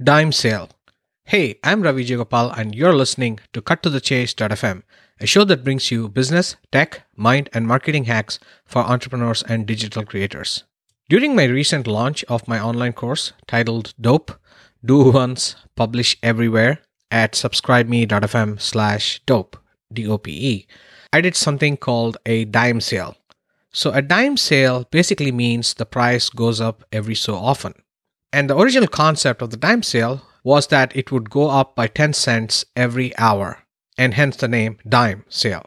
Dime Sale. Hey, I'm Ravi Jayagopal, and you're listening to Cut to the Chase.fm, a show that brings you business, tech, mind, and marketing hacks for entrepreneurs and digital creators. During my recent launch of my online course titled Dope, Do Once, Publish Everywhere at subscribeme.fm slash dope, D-O-P-E, I did something called a dime sale. So a dime sale basically means the price goes up every so often. And the original concept of the dime sale was that it would go up by 10 cents every hour, and hence the name dime sale.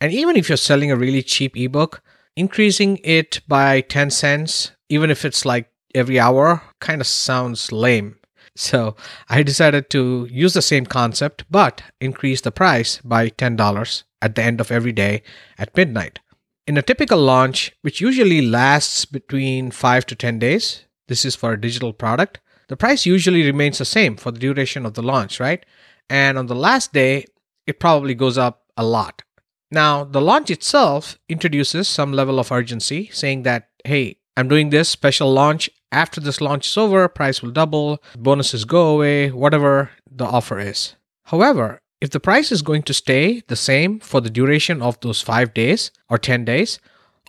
And even if you're selling a really cheap ebook, increasing it by 10 cents, even if it's like every hour, kind of sounds lame. So I decided to use the same concept, but increase the price by $10 at the end of every day at midnight. In a typical launch, which usually lasts between 5 to 10 days, this is for a digital product, the price usually remains the same for the duration of the launch, right? And on the last day, it probably goes up a lot. Now, the launch itself introduces some level of urgency, saying that, hey, I'm doing this special launch. After this launch is over, price will double, bonuses go away, whatever the offer is. However, if the price is going to stay the same for the duration of those five days or 10 days,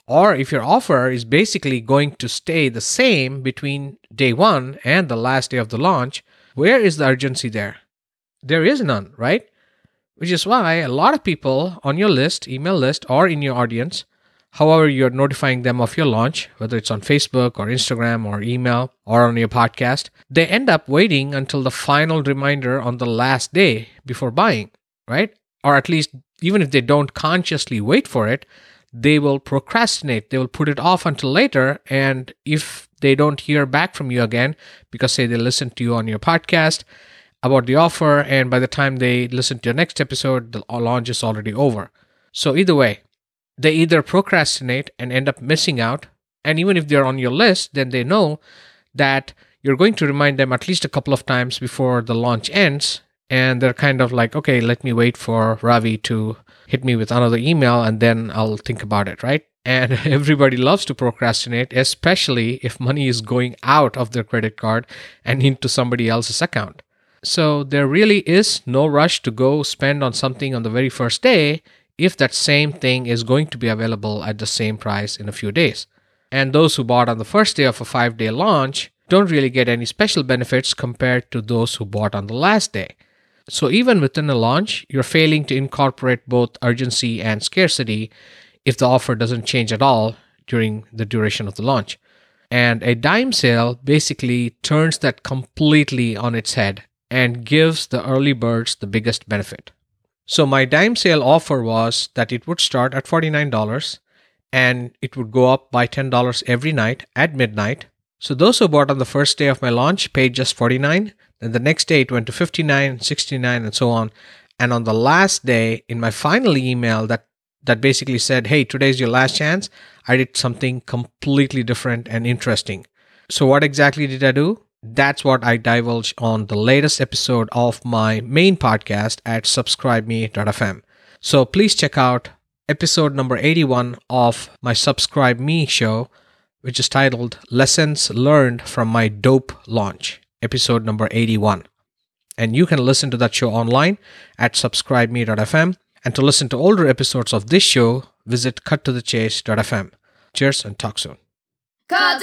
or if your offer is basically going to stay the same between day one and the last day of the launch, where is the urgency there? There is none, right? Which is why a lot of people on your list, email list, or in your audience, however you're notifying them of your launch, whether it's on Facebook or Instagram or email or on your podcast, they end up waiting until the final reminder on the last day before buying, right? Or at least, even if they don't consciously wait for it, they will procrastinate. They will put it off until later. And if they don't hear back from you again, because say they listen to you on your podcast about the offer, and by the time they listen to your next episode, the launch is already over. So either way, they either procrastinate and end up missing out. And even if they're on your list, then they know that you're going to remind them at least a couple of times before the launch ends. And they're kind of like, okay, let me wait for Ravi to hit me with another email and then I'll think about it, right? And everybody loves to procrastinate, especially if money is going out of their credit card and into somebody else's account. So there really is no rush to go spend on something on the very first day if that same thing is going to be available at the same price in a few days. And those who bought on the first day of a five day launch don't really get any special benefits compared to those who bought on the last day. So even within a launch, you're failing to incorporate both urgency and scarcity if the offer doesn't change at all during the duration of the launch. And a dime sale basically turns that completely on its head and gives the early birds the biggest benefit. So my dime sale offer was that it would start at $49 and it would go up by $10 every night at midnight. So those who bought on the first day of my launch paid just 49 then the next day it went to 59, 69, and so on. And on the last day, in my final email that that basically said, "Hey, today's your last chance," I did something completely different and interesting. So what exactly did I do? That's what I divulge on the latest episode of my main podcast at subscribeme.fm. So please check out episode number 81 of my Subscribe Me show, which is titled Lessons Learned from My Dope Launch episode number 81. And you can listen to that show online at subscribeme.fm. And to listen to older episodes of this show, visit cuttothechase.fm. Cheers and talk soon. Cut.